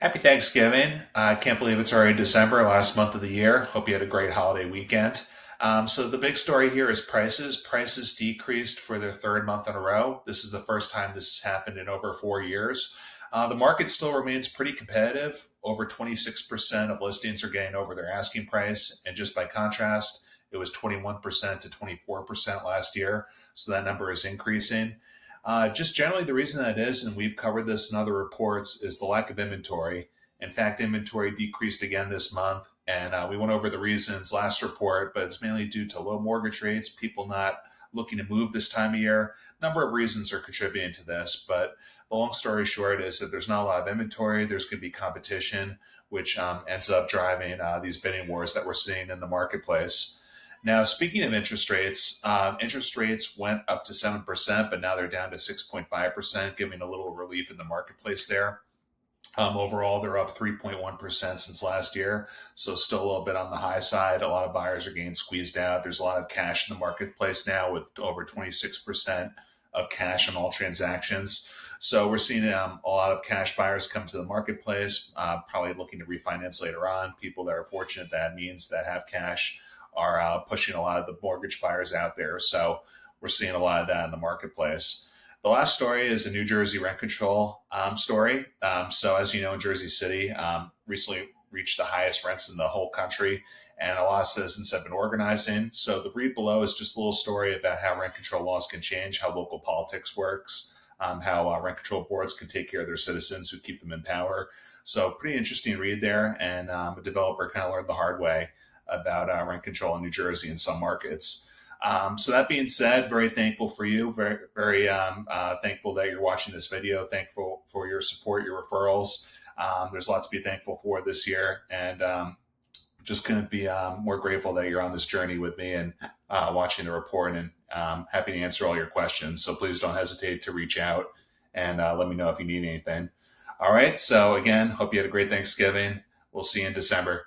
Happy Thanksgiving. I can't believe it's already December, last month of the year. Hope you had a great holiday weekend. Um, so, the big story here is prices. Prices decreased for their third month in a row. This is the first time this has happened in over four years. Uh, the market still remains pretty competitive. Over 26% of listings are getting over their asking price. And just by contrast, it was 21% to 24% last year. So, that number is increasing. Uh, just generally, the reason that is, and we've covered this in other reports, is the lack of inventory. In fact, inventory decreased again this month, and uh, we went over the reasons last report, but it's mainly due to low mortgage rates, people not looking to move this time of year. A number of reasons are contributing to this, but the long story short is that there's not a lot of inventory. There's going to be competition, which um, ends up driving uh, these bidding wars that we're seeing in the marketplace. Now, speaking of interest rates, um, interest rates went up to 7%, but now they're down to 6.5%, giving a little relief in the marketplace there. Um, overall, they're up 3.1% since last year. So, still a little bit on the high side. A lot of buyers are getting squeezed out. There's a lot of cash in the marketplace now with over 26% of cash in all transactions. So, we're seeing um, a lot of cash buyers come to the marketplace, uh, probably looking to refinance later on. People that are fortunate that means that have cash are uh, pushing a lot of the mortgage buyers out there. So we're seeing a lot of that in the marketplace. The last story is a New Jersey rent control um, story. Um, so, as you know, in Jersey City, um, recently reached the highest rents in the whole country, and a lot of citizens have been organizing. So, the read below is just a little story about how rent control laws can change, how local politics works, um, how uh, rent control boards can take care of their citizens who keep them in power. So, pretty interesting read there, and um, a developer kind of learned the hard way about uh, rent control in New Jersey in some markets. Um, so that being said, very thankful for you. Very, very um, uh, thankful that you're watching this video. Thankful for your support, your referrals. Um, there's lots to be thankful for this year, and um, just couldn't be um, more grateful that you're on this journey with me and uh, watching the report. And um, happy to answer all your questions. So please don't hesitate to reach out and uh, let me know if you need anything. All right. So again, hope you had a great Thanksgiving. We'll see you in December.